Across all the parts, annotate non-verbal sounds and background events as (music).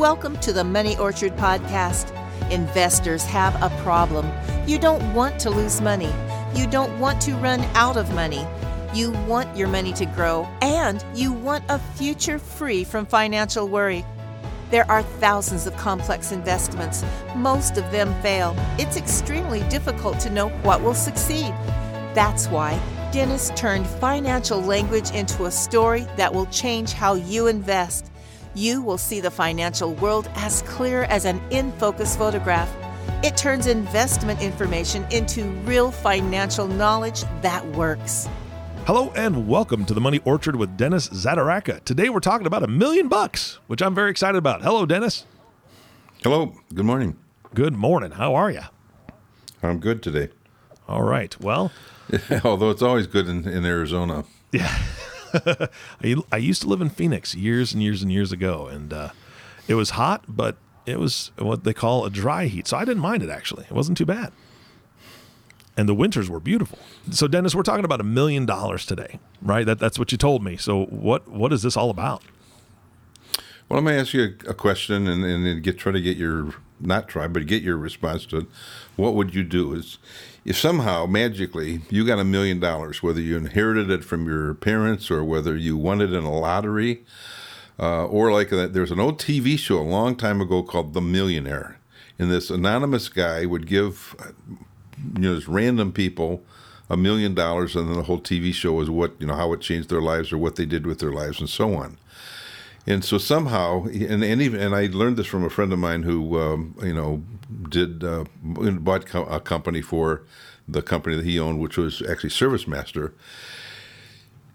Welcome to the Money Orchard Podcast. Investors have a problem. You don't want to lose money. You don't want to run out of money. You want your money to grow, and you want a future free from financial worry. There are thousands of complex investments. Most of them fail. It's extremely difficult to know what will succeed. That's why Dennis turned financial language into a story that will change how you invest you will see the financial world as clear as an in focus photograph. It turns investment information into real financial knowledge that works. Hello and welcome to the Money Orchard with Dennis Zaderaka. Today we're talking about a million bucks, which I'm very excited about. Hello, Dennis. Hello. Good morning. Good morning. How are you? I'm good today. All right. Well, (laughs) although it's always good in, in Arizona. Yeah. (laughs) (laughs) I, used to live in Phoenix years and years and years ago, and uh, it was hot, but it was what they call a dry heat. So I didn't mind it actually. It wasn't too bad. And the winters were beautiful. So Dennis, we're talking about a million dollars today, right? That, that's what you told me. So what what is this all about? Well, I'm going to ask you a, a question and, and get try to get your not try, but get your response to it. What would you do? Is if somehow magically you got a million dollars, whether you inherited it from your parents or whether you won it in a lottery, uh, or like a, there's an old TV show a long time ago called The Millionaire, and this anonymous guy would give you know just random people a million dollars, and then the whole TV show was what you know how it changed their lives or what they did with their lives and so on. And so somehow, and and even and I learned this from a friend of mine who um, you know did uh, bought co- a company for the company that he owned, which was actually ServiceMaster.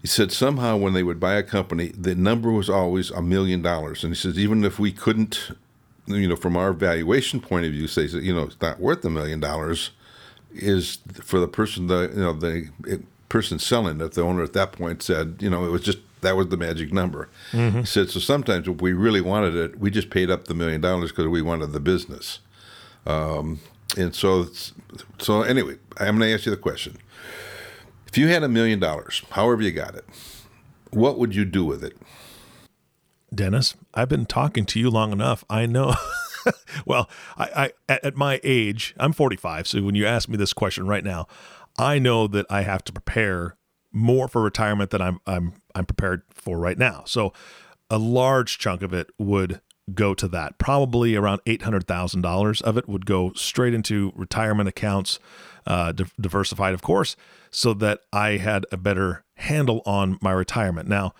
He said somehow when they would buy a company, the number was always a million dollars, and he says even if we couldn't, you know, from our valuation point of view, say you know it's not worth a million dollars, is for the person the you know the person selling it, the owner at that point said you know it was just that was the magic number. Mm-hmm. He said so sometimes if we really wanted it, we just paid up the million dollars because we wanted the business. Um, and so, so anyway, I'm going to ask you the question: If you had a million dollars, however you got it, what would you do with it? Dennis, I've been talking to you long enough. I know. (laughs) well, I, I at my age, I'm 45. So when you ask me this question right now, I know that I have to prepare more for retirement than I'm I'm I'm prepared for right now. So a large chunk of it would go to that. Probably around $800,000 of it would go straight into retirement accounts, uh, di- diversified, of course, so that I had a better handle on my retirement. Now,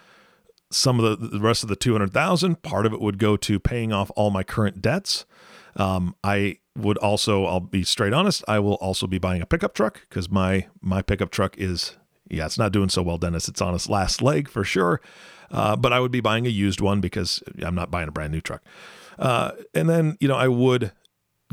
some of the, the rest of the 200,000, part of it would go to paying off all my current debts. Um, I would also, I'll be straight honest, I will also be buying a pickup truck because my my pickup truck is, yeah, it's not doing so well, Dennis. It's on its last leg for sure. Uh, but I would be buying a used one because I'm not buying a brand new truck. Uh, and then you know I would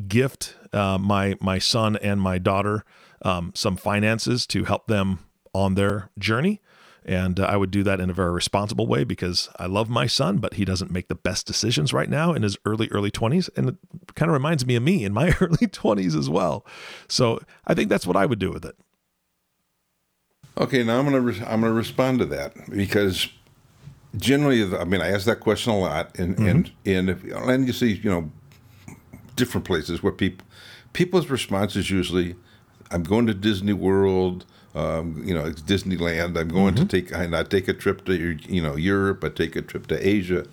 gift uh, my my son and my daughter um, some finances to help them on their journey. And uh, I would do that in a very responsible way because I love my son, but he doesn't make the best decisions right now in his early, early 20s. And it kind of reminds me of me in my (laughs) early 20s as well. So I think that's what I would do with it. Okay, now I'm gonna re- I'm gonna respond to that because generally, I mean, I ask that question a lot, and mm-hmm. and and if, and you see, you know, different places where people people's response is usually, "I'm going to Disney World." Um, you know, it's Disneyland. I'm going mm-hmm. to take, I not take a trip to, you know, Europe. I take a trip to Asia.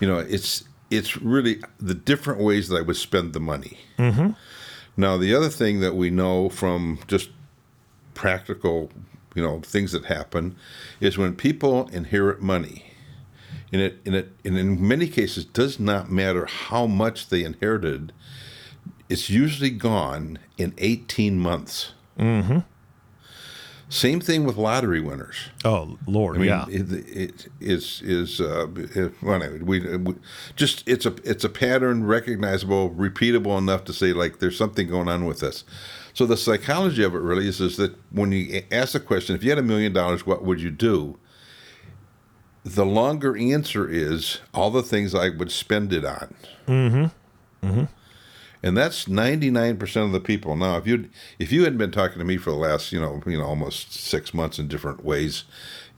You know, it's it's really the different ways that I would spend the money. Mm-hmm. Now, the other thing that we know from just practical, you know, things that happen is when people inherit money and it, and it and in many cases does not matter how much they inherited. It's usually gone in 18 months. Mm-hmm. Same thing with lottery winners. Oh Lord, I mean, yeah. It, it is is uh, it, well, we, we, just it's a it's a pattern, recognizable, repeatable enough to say like there's something going on with this. So the psychology of it really is is that when you ask the question, if you had a million dollars, what would you do? the longer answer is all the things I would spend it on. Mm-hmm. Mm-hmm. And that's ninety nine percent of the people. Now, if you if you hadn't been talking to me for the last you know you know almost six months in different ways,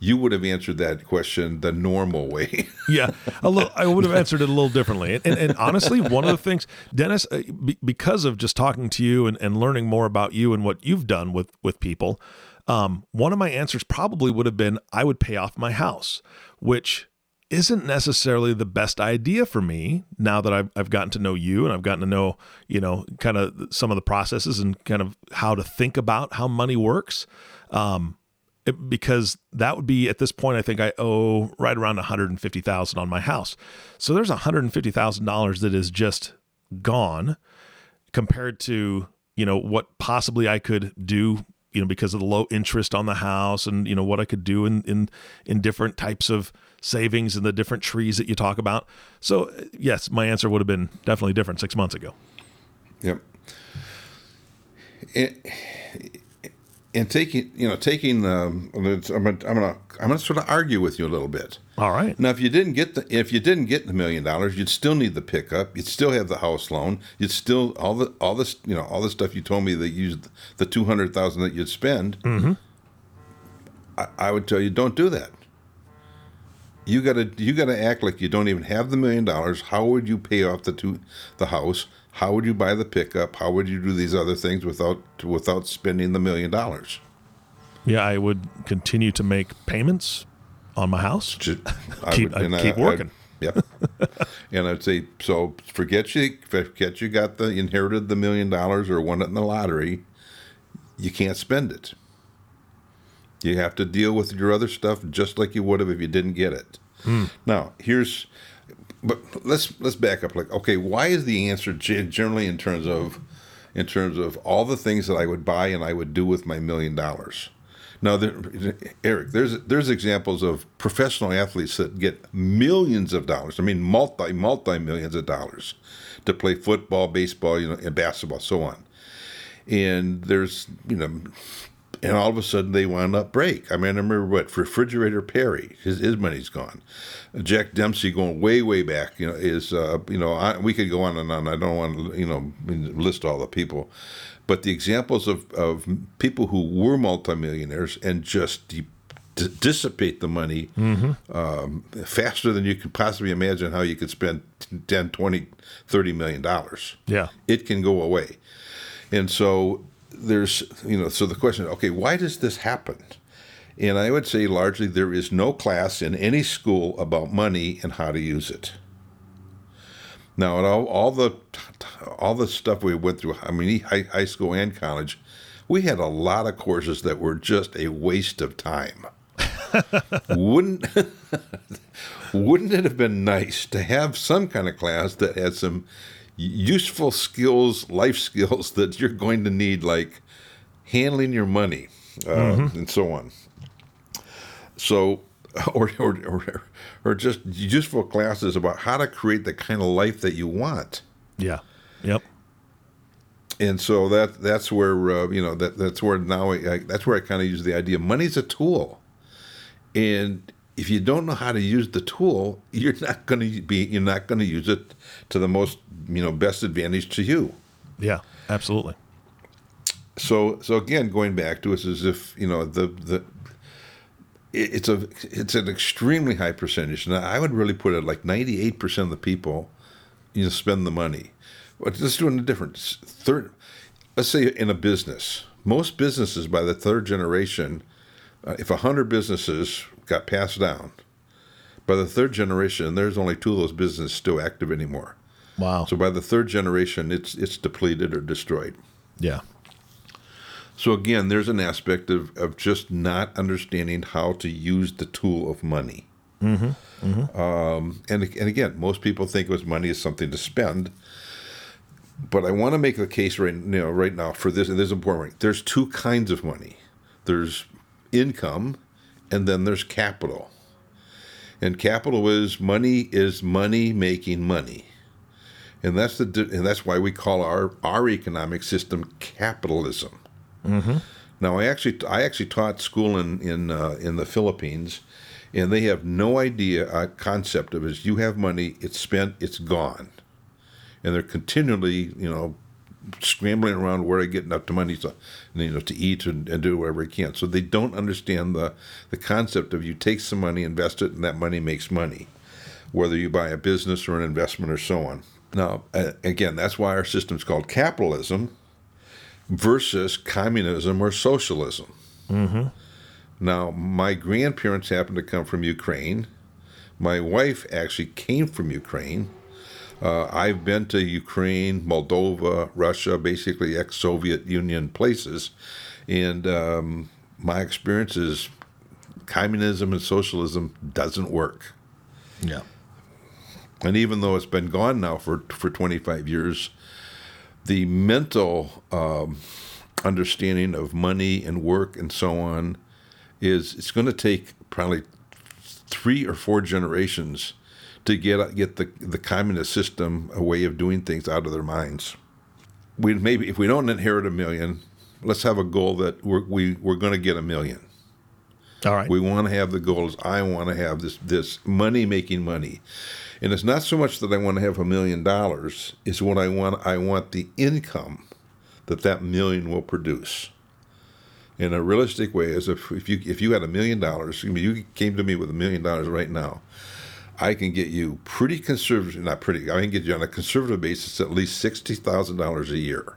you would have answered that question the normal way. (laughs) yeah, a little, I would have answered it a little differently. And, and, and honestly, one of the things, Dennis, uh, because of just talking to you and, and learning more about you and what you've done with with people, um, one of my answers probably would have been I would pay off my house, which isn't necessarily the best idea for me now that I've, I've gotten to know you and I've gotten to know, you know, kind of some of the processes and kind of how to think about how money works. Um, it, because that would be at this point, I think I owe right around 150,000 on my house. So there's $150,000 that is just gone compared to, you know, what possibly I could do you know because of the low interest on the house and you know what I could do in in in different types of savings and the different trees that you talk about. So, yes, my answer would have been definitely different six months ago. Yep. And, and taking, you know, taking, um, I'm gonna, I'm gonna, I'm gonna sort of argue with you a little bit. All right. Now, if you didn't get the, if you didn't get the million dollars, you'd still need the pickup. You'd still have the house loan. You'd still all the all this, you know, all the stuff you told me that used the two hundred thousand that you'd spend. Mm-hmm. I, I would tell you, don't do that you gotta you gotta act like you don't even have the million dollars. How would you pay off the two the house? How would you buy the pickup? How would you do these other things without without spending the million dollars? Yeah, I would continue to make payments on my house. Just, (laughs) keep would, uh, keep I, working. I, yep. (laughs) and I'd say so. Forget you forget you got the inherited the million dollars or won it in the lottery. You can't spend it. You have to deal with your other stuff just like you would have if you didn't get it. Mm. Now, here's, but let's let's back up. Like, okay, why is the answer generally in terms of, in terms of all the things that I would buy and I would do with my million dollars? Now, there, Eric, there's there's examples of professional athletes that get millions of dollars. I mean, multi multi millions of dollars to play football, baseball, you know, and basketball, so on. And there's you know and all of a sudden they wound up break. I mean, I remember what refrigerator Perry, his his money's gone. Jack Dempsey going way way back, you know, is uh, you know I, we could go on and on. I don't want to you know list all the people, but the examples of of people who were multimillionaires and just d- dissipate the money mm-hmm. um, faster than you can possibly imagine how you could spend 10 20 30 million dollars yeah it can go away and so there's, you know, so the question, okay, why does this happen? And I would say largely there is no class in any school about money and how to use it. Now, all, all the all the stuff we went through, I mean, high, high school and college, we had a lot of courses that were just a waste of time. (laughs) wouldn't (laughs) wouldn't it have been nice to have some kind of class that had some useful skills, life (laughs) skills that you're going to need, like handling your money uh, mm-hmm. and so on. So, (laughs) or, or, or, or just useful classes about how to create the kind of life that you want. Yeah. Yep. And so that that's where uh, you know that that's where now I, I, that's where I kind of use the idea money's a tool, and if you don't know how to use the tool, you're not going to be you're not going to use it to the most you know best advantage to you. Yeah, absolutely. So so again, going back to it, as if you know the the it's a it's an extremely high percentage. Now I would really put it like ninety eight percent of the people you know spend the money. But let's do a difference. Third, let's say in a business, most businesses by the third generation, uh, if hundred businesses got passed down. By the third generation, there's only two of those businesses still active anymore. Wow. So by the third generation, it's it's depleted or destroyed. Yeah. So again, there's an aspect of, of just not understanding how to use the tool of money. Mm-hmm. Mm-hmm. Um, and and again, most people think of money as something to spend. But I want to make the case right you know right now for this, and this is important. There's two kinds of money. There's income, and then there's capital. And capital is money is money making money. And that's the and that's why we call our our economic system capitalism. Mm-hmm. Now, I actually I actually taught school in in uh, in the Philippines, and they have no idea a concept of is you have money, it's spent, it's gone, and they're continually you know scrambling around where I get enough to money to, you know, to eat and, and do whatever I can. So they don't understand the the concept of you take some money, invest it, and that money makes money, whether you buy a business or an investment or so on. Now, again, that's why our system is called capitalism versus communism or socialism. Mm-hmm. Now, my grandparents happened to come from Ukraine. My wife actually came from Ukraine. Uh, I've been to Ukraine, Moldova, Russia, basically ex Soviet Union places. And um, my experience is communism and socialism doesn't work. Yeah. And even though it's been gone now for, for 25 years, the mental um, understanding of money and work and so on is it's going to take probably three or four generations to get get the the communist system a way of doing things out of their minds. We maybe if we don't inherit a million, let's have a goal that we're we, we're going to get a million. All right. We want to have the goals. I want to have this this money making money, and it's not so much that I want to have a million dollars. It's what I want. I want the income that that million will produce. In a realistic way, as if if you if you had a million dollars, I mean, you came to me with a million dollars right now, I can get you pretty conservative, not pretty. I can get you on a conservative basis at least sixty thousand dollars a year.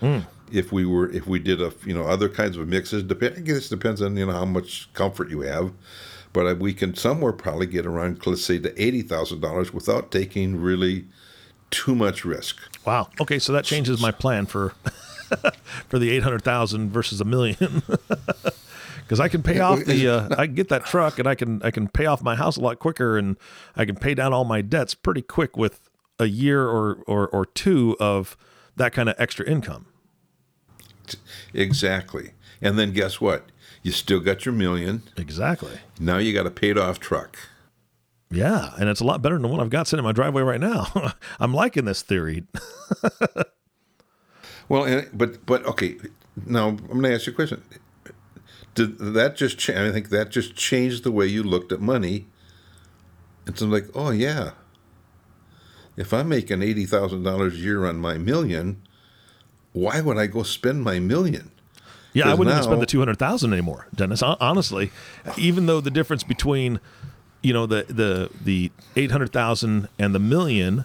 Mm. If we were, if we did a, you know, other kinds of mixes. Depend. I guess it depends on you know how much comfort you have, but we can somewhere probably get around, let's say, to eighty thousand dollars without taking really too much risk. Wow. Okay, so that changes my plan for (laughs) for the eight hundred thousand versus a million. (laughs) because I can pay off the uh, I can get that truck and I can I can pay off my house a lot quicker and I can pay down all my debts pretty quick with a year or or, or two of that kind of extra income. Exactly. And then guess what? You still got your million. Exactly. Now you got a paid off truck. Yeah, and it's a lot better than the one I've got sitting in my driveway right now. (laughs) I'm liking this theory. (laughs) well, but but okay. Now I'm going to ask you a question. Did that just? Cha- I think that just changed the way you looked at money. It's like, oh yeah. If I'm making eighty thousand dollars a year on my million, why would I go spend my million? Yeah, I wouldn't now, even spend the two hundred thousand anymore, Dennis. Honestly, even though the difference between you know the the the eight hundred thousand and the million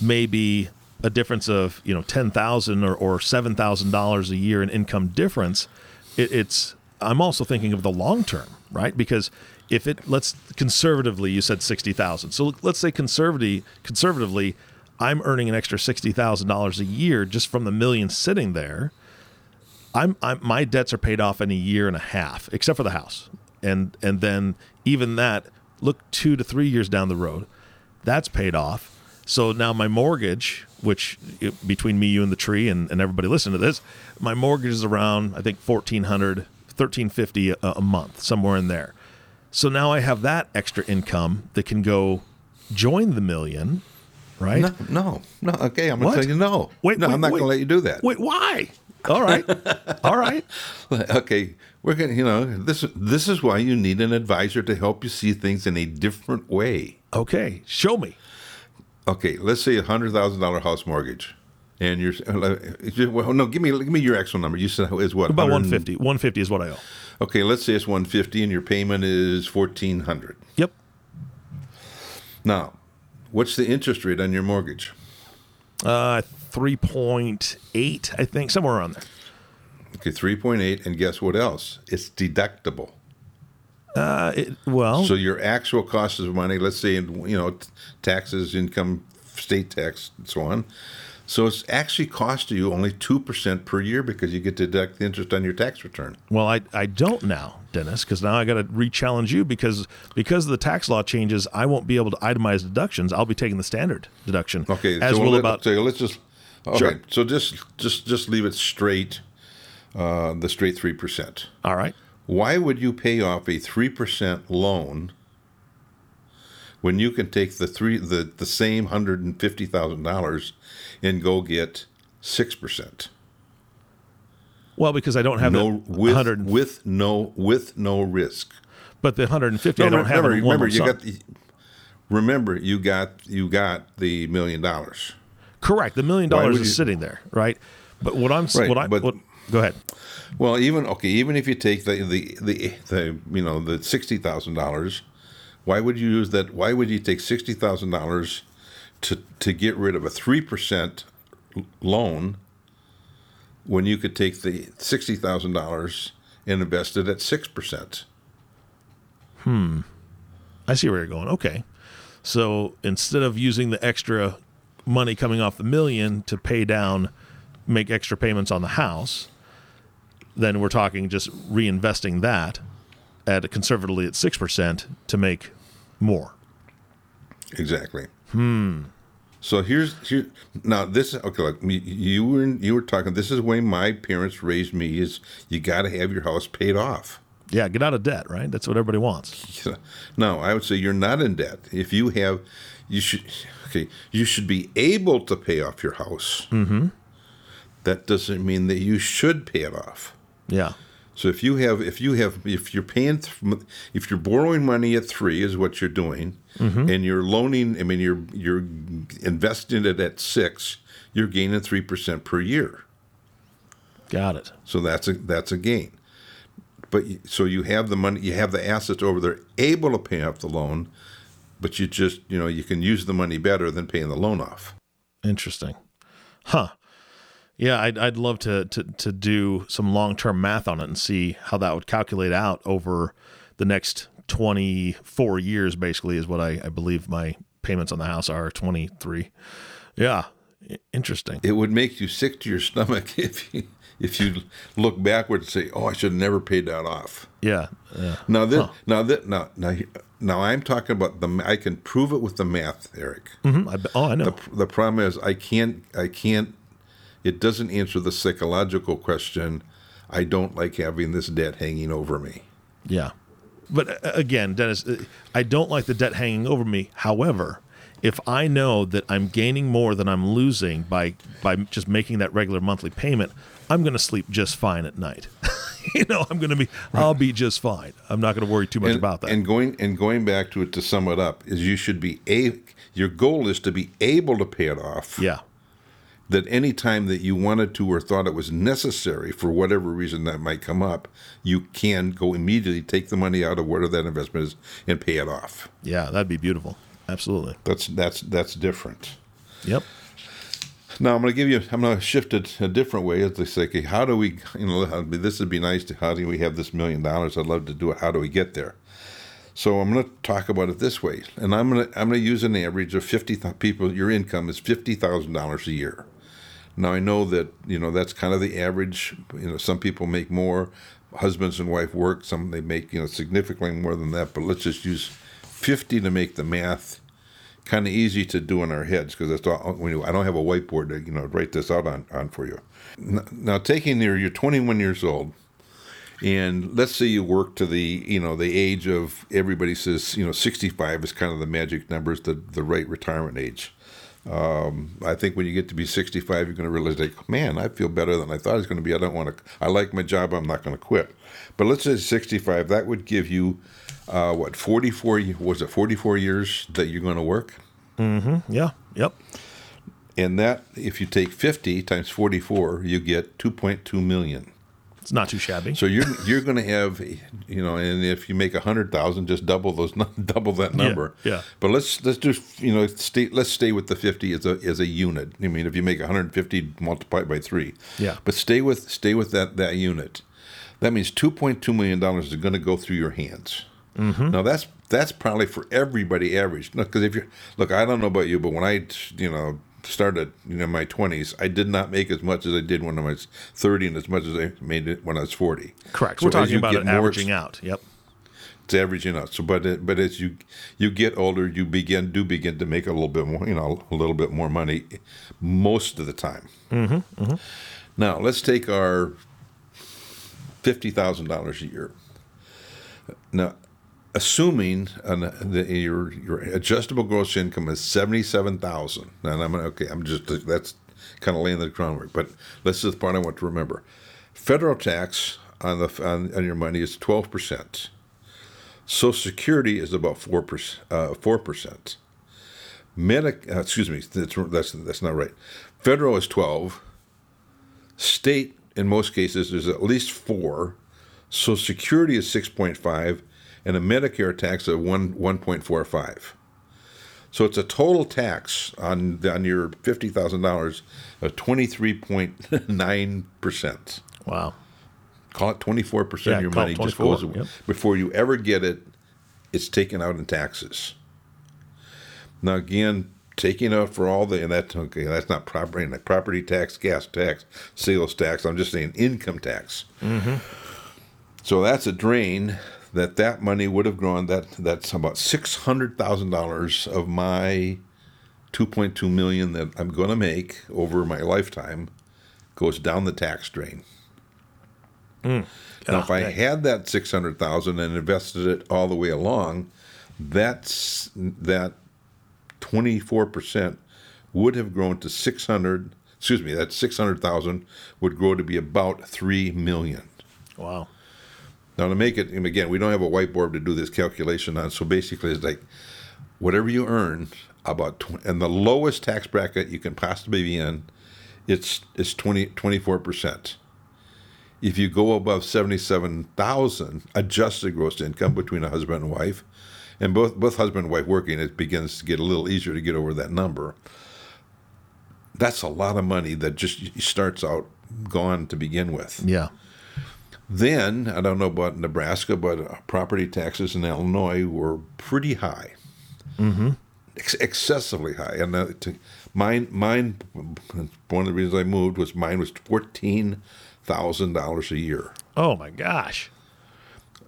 may be a difference of you know ten thousand or, or seven thousand dollars a year in income difference, it, it's I'm also thinking of the long term, right? Because if it let's conservatively, you said sixty thousand. So let's say conservatively, conservatively, I'm earning an extra sixty thousand dollars a year just from the million sitting there. I'm, I'm my debts are paid off in a year and a half, except for the house, and and then even that, look two to three years down the road, that's paid off. So now my mortgage, which between me, you, and the tree, and, and everybody listening to this, my mortgage is around I think fourteen hundred 1350 a, a month, somewhere in there. So now I have that extra income that can go join the million, right? No, no, no. Okay, I'm going to tell you no. Wait, no, wait, I'm not going to let you do that. Wait, why? All right, (laughs) all right. Okay, we're going. to You know, this this is why you need an advisor to help you see things in a different way. Okay, show me. Okay, let's say a hundred thousand dollar house mortgage and you're (laughs) well, no, give me give me your actual number. You said is what about 150. 150 is what I owe. Okay, let's say it's 150 and your payment is 1400. Yep. Now, what's the interest rate on your mortgage? Uh 3.8, I think, somewhere around there. Okay, 3.8 and guess what else? It's deductible. Uh, it, well, so your actual cost of money, let's say, you know, taxes, income, state tax, and so on, so it's actually costing you only 2% per year because you get to deduct the interest on your tax return. Well, I, I don't now, Dennis, because now I got to re-challenge you because because of the tax law changes, I won't be able to itemize deductions. I'll be taking the standard deduction. Okay, as so will let, about. So let's just okay. Sure. So just just just leave it straight, uh, the straight three percent. All right. Why would you pay off a three percent loan when you can take the three the, the same hundred and fifty thousand dollars and go get six percent? Well, because I don't have no with with no with no risk. But the 150, no, I don't remember, have. Remember, you got the, remember you got you got the million dollars. Correct. The million dollars is you- sitting there, right? But what I'm Right, what I but- what, go ahead. Well, even okay, even if you take the the the, the you know the sixty thousand dollars, why would you use that? Why would you take sixty thousand dollars to to get rid of a three percent loan when you could take the sixty thousand dollars and invest it at six percent? Hmm. I see where you're going. Okay. So instead of using the extra money coming off the million to pay down, make extra payments on the house, then we're talking just reinvesting that at conservatively at 6% to make more. Exactly. Hmm. So here's here now this okay look you- you were you were talking this is the way my parents raised me is you got to have your house paid off. Yeah, get out of debt, right? That's what everybody wants. (laughs) No, I would say you're not in debt. If you have, you should, okay, you should be able to pay off your house. Mm-hmm. That doesn't mean that you should pay it off. Yeah. So if you have, if you have, if you're paying, th- if you're borrowing money at three is what you're doing, mm-hmm. and you're loaning, I mean, you're you're investing it at six, you're gaining three percent per year. Got it. So that's a that's a gain. But so you have the money, you have the assets over there, able to pay off the loan, but you just you know you can use the money better than paying the loan off. Interesting. Huh. Yeah, I'd, I'd love to, to, to do some long term math on it and see how that would calculate out over the next 24 years, basically, is what I, I believe my payments on the house are 23. Yeah, interesting. It would make you sick to your stomach (laughs) if you if you look backwards and say, "Oh, I should have never paid that off." Yeah. Yeah. Now this, now that, now, now, now, I'm talking about the. I can prove it with the math, Eric. Mm-hmm. I, oh, I know. The, the problem is I can't I can't it doesn't answer the psychological question I don't like having this debt hanging over me. Yeah. But uh, again, Dennis, uh, I don't like the debt hanging over me. However, if I know that I'm gaining more than I'm losing by by just making that regular monthly payment, I'm going to sleep just fine at night. (laughs) you know, I'm going to be I'll be just fine. I'm not going to worry too much And, about that. and going and going back to it to sum it up is you should be a your goal is to be able to pay it off. yeah. That any time that you wanted to or thought it was necessary for whatever reason that might come up, you can go immediately take the money out of whatever that investment is and pay it off. Yeah, that'd be beautiful. Absolutely. That's that's that's different. Yep. Now I'm going to give you. I'm going to shift it a different way. As they say, okay, how do we? You know, this would be nice. To, how do we have this million dollars? I'd love to do it. How do we get there? So I'm going to talk about it this way, and I'm going to I'm going to use an average of fifty people. Your income is fifty thousand dollars a year. Now I know that you know that's kind of the average. You know, some people make more. Husbands and wife work. Some they make you know significantly more than that. But let's just use fifty to make the math kind of easy to do in our heads because that's all. When I don't have a whiteboard to you know write this out on, on for you. Now, now taking your you're 21 years old, and let's say you work to the you know the age of everybody says you know 65 is kind of the magic number is the the right retirement age. Um, I think when you get to be 65, you're going to realize like, man, I feel better than I thought I was going to be. I don't want to. I like my job. I'm not going to quit. But let's say 65. That would give you uh, what 44 ye- was it 44 years that you're going to work Mm-hmm. Yeah. Yep. and that if you take 50 times 44 you get 2.2 million It's not too shabby. so you're you're going to have you know and if you make a 100,000 just double those (laughs) double that number yeah. but let's let's just you know stay let's stay with the 50 as a as a unit i mean if you make 150 multiply it by 3 Yeah. but stay with stay with that that unit that means 2.2 million dollars is going to go through your hands Mm-hmm. now that's that's probably for everybody average. Because if you're look, I don't know about you, but when I you know started you know in my twenties, I did not make as much as I did when I was thirty, and as much as I made it when I was forty. Correct. So We're talking about it averaging ex- out. Yep. It's averaging out. So, but it, but as you you get older, you begin do begin to make a little bit more, you know, a little bit more money, most of the time. Mm-hmm, Now let's take our fifty thousand dollars a year. Now, assuming an, that your your adjustable gross income is seventy seven thousand, and I'm okay. I'm just that's kind of laying the groundwork. But this is the part I want to remember. Federal tax on the on, on your money is twelve percent. Social Security is about four percent. Uh, four percent. Medic, uh, excuse me, that's, that's that's not right. Federal is twelve. State, in most cases, there's at least four. Social Security is six point five, and a Medicare tax of one one point four five. So it's a total tax on on your fifty thousand dollars of twenty three point nine percent. Wow. Call it twenty four percent of your money just goes away. yep. before you ever get it. It's taken out in taxes. Now again, taking out for all the and that's okay. That's not property like property tax, gas tax, sales tax. I'm just saying income tax. So that's a drain that that money would have grown. That that's about six hundred thousand dollars of my two point two million that I'm going to make over my lifetime goes down the tax drain. Mm. Now, if I had that six hundred thousand and invested it all the way along, that's that twenty four percent would have grown to six hundred. Excuse me, that six hundred thousand would grow to be about three million. Wow. Now to make it, again, we don't have a whiteboard to do this calculation on. So basically, it's like whatever you earn about, and the lowest tax bracket you can possibly be in, it's it's 24 percent. If you go above seventy seven thousand adjusted gross income between a husband and wife, and both both husband and wife working, it begins to get a little easier to get over that number. That's a lot of money that just starts out gone to begin with. Yeah. Then, I don't know about Nebraska, but uh, property taxes in Illinois were pretty high, mm-hmm. Ex- excessively high. And uh, to, mine, mine, one of the reasons I moved was mine was fourteen thousand dollars a year. Oh my gosh.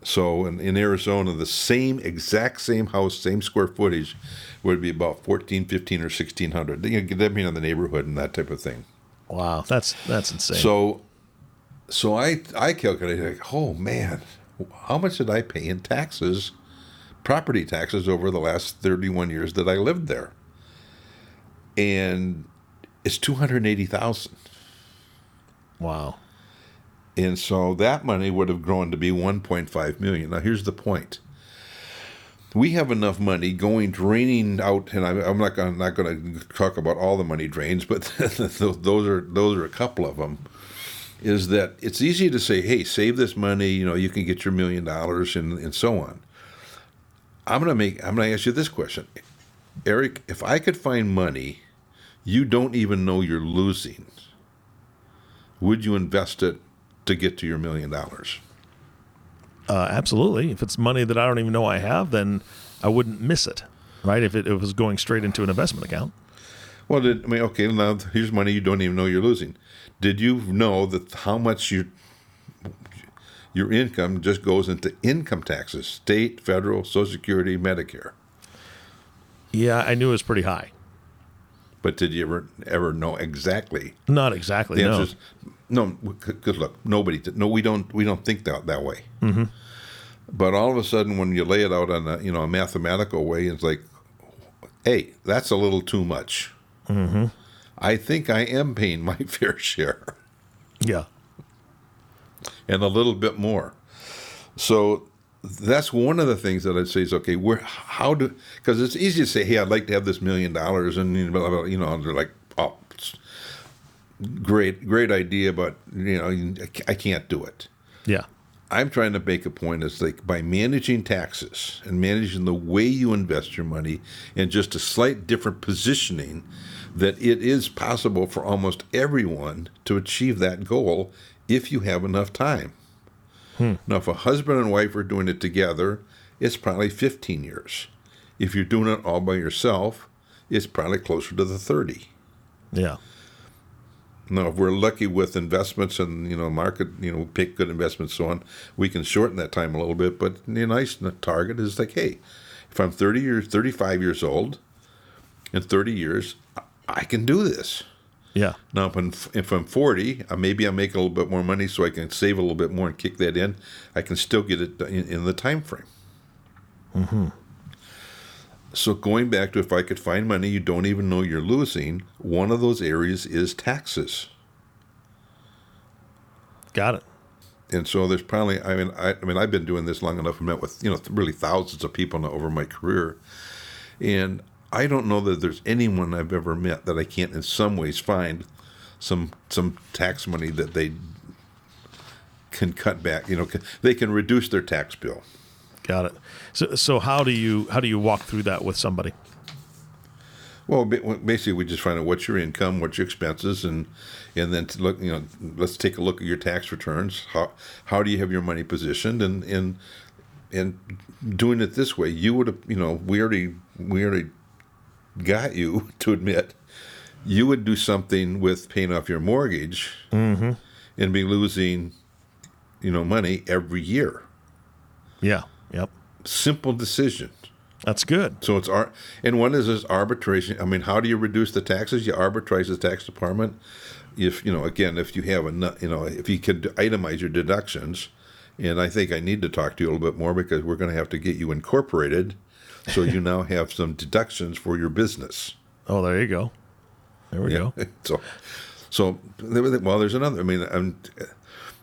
So in, in Arizona, the same exact same house, same square footage, would be about 14, 15, or 1600 You know, depending on the neighborhood and that type of thing. Wow. That's that's insane. So, so I I calculated, like, oh man, how much did I pay in taxes, property taxes over the last thirty one years that I lived there? And it's two hundred eighty thousand, wow. and so that money would have grown to be one point five million. Now here's the point. We have enough money going draining out, and I'm, I'm not gonna, not going to talk about all the money drains, but (laughs) those are those are a couple of them. Is that it's easy to say, hey, save this money, you know, you can get your million dollars and, and so on. I'm gonna make I'm gonna ask you this question. Eric, if I could find money you don't even know you're losing, would you invest it to get to your million dollars? Uh, absolutely. If it's money that I don't even know I have, then I wouldn't miss it, right? If it, it was going straight into an investment account. Well, did, I mean, okay, now here's money you don't even know you're losing. Did you know that how much you your income just goes into income taxes, state, federal, Social Security, Medicare? Yeah, I knew it was pretty high. But did you ever ever know exactly? Not exactly. The no. is no. Because look, nobody. No, we don't. We don't think that that way. Mm-hmm. But all of a sudden, when you lay it out on a you know a mathematical way, it's like, hey, that's a little too much. Mm-hmm. I think I am paying my (laughs) fair share. Yeah. and a little bit more. So that's one of the things that I'd say is okay. Where how do because it's easy to say, hey, I'd like to have this million dollars, and you know, you know, they're like, oh, great, great idea, but you know, I can't do it. Yeah. I'm trying to make a point is like by managing taxes and managing the way you invest your money and just a slight different positioning that it is possible for almost everyone to achieve that goal if you have enough time. Hmm. Now, if a husband and wife are doing it together, it's probably 15 years. If you're doing it all by yourself, it's probably closer to the 30. Yeah. Now, if we're lucky with investments and you know market, you know, pick good investments, so on, we can shorten that time a little bit. But the nice target is like, hey, if I'm 30 years, 35 years old, in 30 years, I can do this. Yeah. Now, if I'm, if I'm 40, uh, maybe I make a little bit more money, so I can save a little bit more and kick that in. I can still get it in, in the time frame. Mm-hmm. So going back to if I could find money you don't even know you're losing, one of those areas is taxes. Got it. And so there's probably I mean I, I mean I've been doing this long enough. I met with you know really thousands of people now over my career, and I don't know that there's anyone I've ever met that I can't in some ways find some some tax money that they can cut back. You know, they can reduce their tax bill. Got it. So, so how do you how do you walk through that with somebody? Well, basically, we just find out what's your income, what's your expenses, and and then look. You know, let's take a look at your tax returns. How how do you have your money positioned? And and and doing it this way, you would have. You know, we already we already got you (laughs) to admit you would do something with paying off your mortgage mm-hmm. and be losing, you know, money every year. Yeah. Yep. Simple decision. That's good. So it's art, and one is this arbitration. I mean, how do you reduce the taxes? You arbitrage the tax department. If you know, again, if you have a, you know, if you could itemize your deductions, and I think I need to talk to you a little bit more because we're going to have to get you incorporated, so you now have some deductions for your business. Oh, there you go. There we yeah. go. (laughs) so, so well, there's another. I mean, I'm,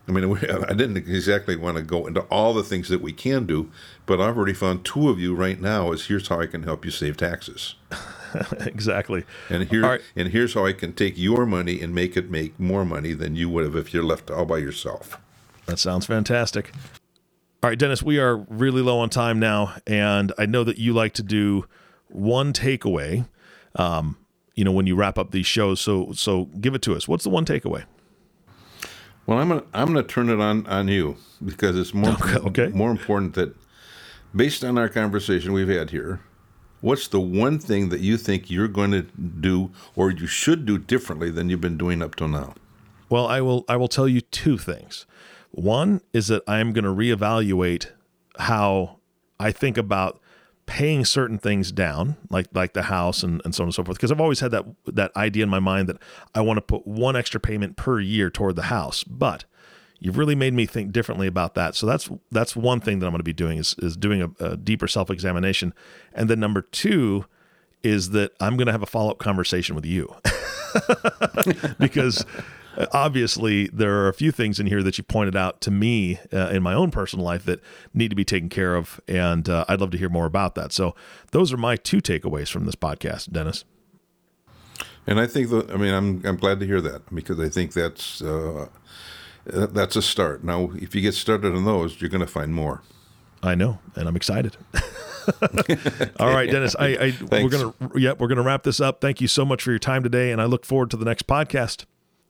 I mean, I didn't exactly want to go into all the things that we can do, but I've already found two of you right now. Is here's how I can help you save taxes. (laughs) exactly. And here, right. and here's how I can take your money and make it make more money than you would have if you're left all by yourself. That sounds fantastic. All right, Dennis, we are really low on time now, and I know that you like to do one takeaway. Um, you know, when you wrap up these shows, so so give it to us. What's the one takeaway? Well, I'm gonna I'm gonna turn it on on you because it's more (laughs) okay. more important that based on our conversation we've had here, what's the one thing that you think you're going to do or you should do differently than you've been doing up till now? Well, I will I will tell you two things. One is that I am going to reevaluate how I think about paying certain things down, like like the house and, and so on and so forth. Because I've always had that that idea in my mind that I want to put one extra payment per year toward the house. But you've really made me think differently about that. So that's that's one thing that I'm going to be doing is is doing a, a deeper self examination. And then number two is that I'm going to have a follow up conversation with you (laughs) because obviously there are a few things in here that you pointed out to me uh, in my own personal life that need to be taken care of and uh, i'd love to hear more about that so those are my two takeaways from this podcast dennis and i think that i mean i'm, I'm glad to hear that because i think that's uh, that's a start now if you get started on those you're going to find more i know and i'm excited (laughs) All right, Dennis. I, I we're gonna yeah we're gonna wrap this up. Thank you so much for your time today, and I look forward to the next podcast.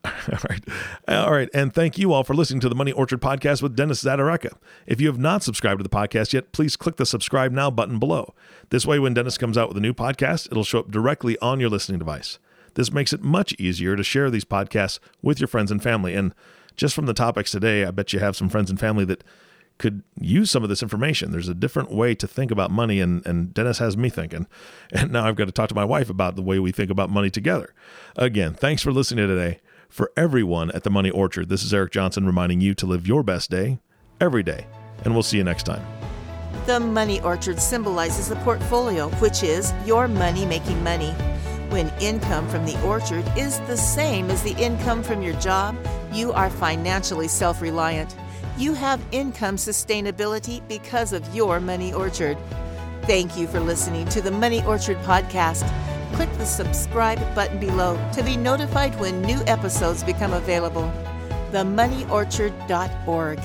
(laughs) All right. All right. And thank you all for listening to the Money Orchard podcast with Dennis Zaderaka. If you have not subscribed to the podcast yet, please click the subscribe now button below. This way, when Dennis comes out with a new podcast, it'll show up directly on your listening device. This makes it much easier to share these podcasts with your friends and family. And just from the topics today, I bet you have some friends and family that could use some of this information. There's a different way to think about money, and, and Dennis has me thinking. (laughs) And now I've got to talk to my wife about the way we think about money together. Again, thanks for listening today. For everyone at the Money Orchard, this is Eric Johnson reminding you to live your best day every day. And we'll see you next time. The Money Orchard symbolizes the portfolio, which is your money making money. When income from the orchard is the same as the income from your job, you are financially self reliant. You have income sustainability because of your Money Orchard. Thank you for listening to the Money Orchard podcast click the subscribe button below to be notified when new episodes become available. TheMoneyOrchard.org.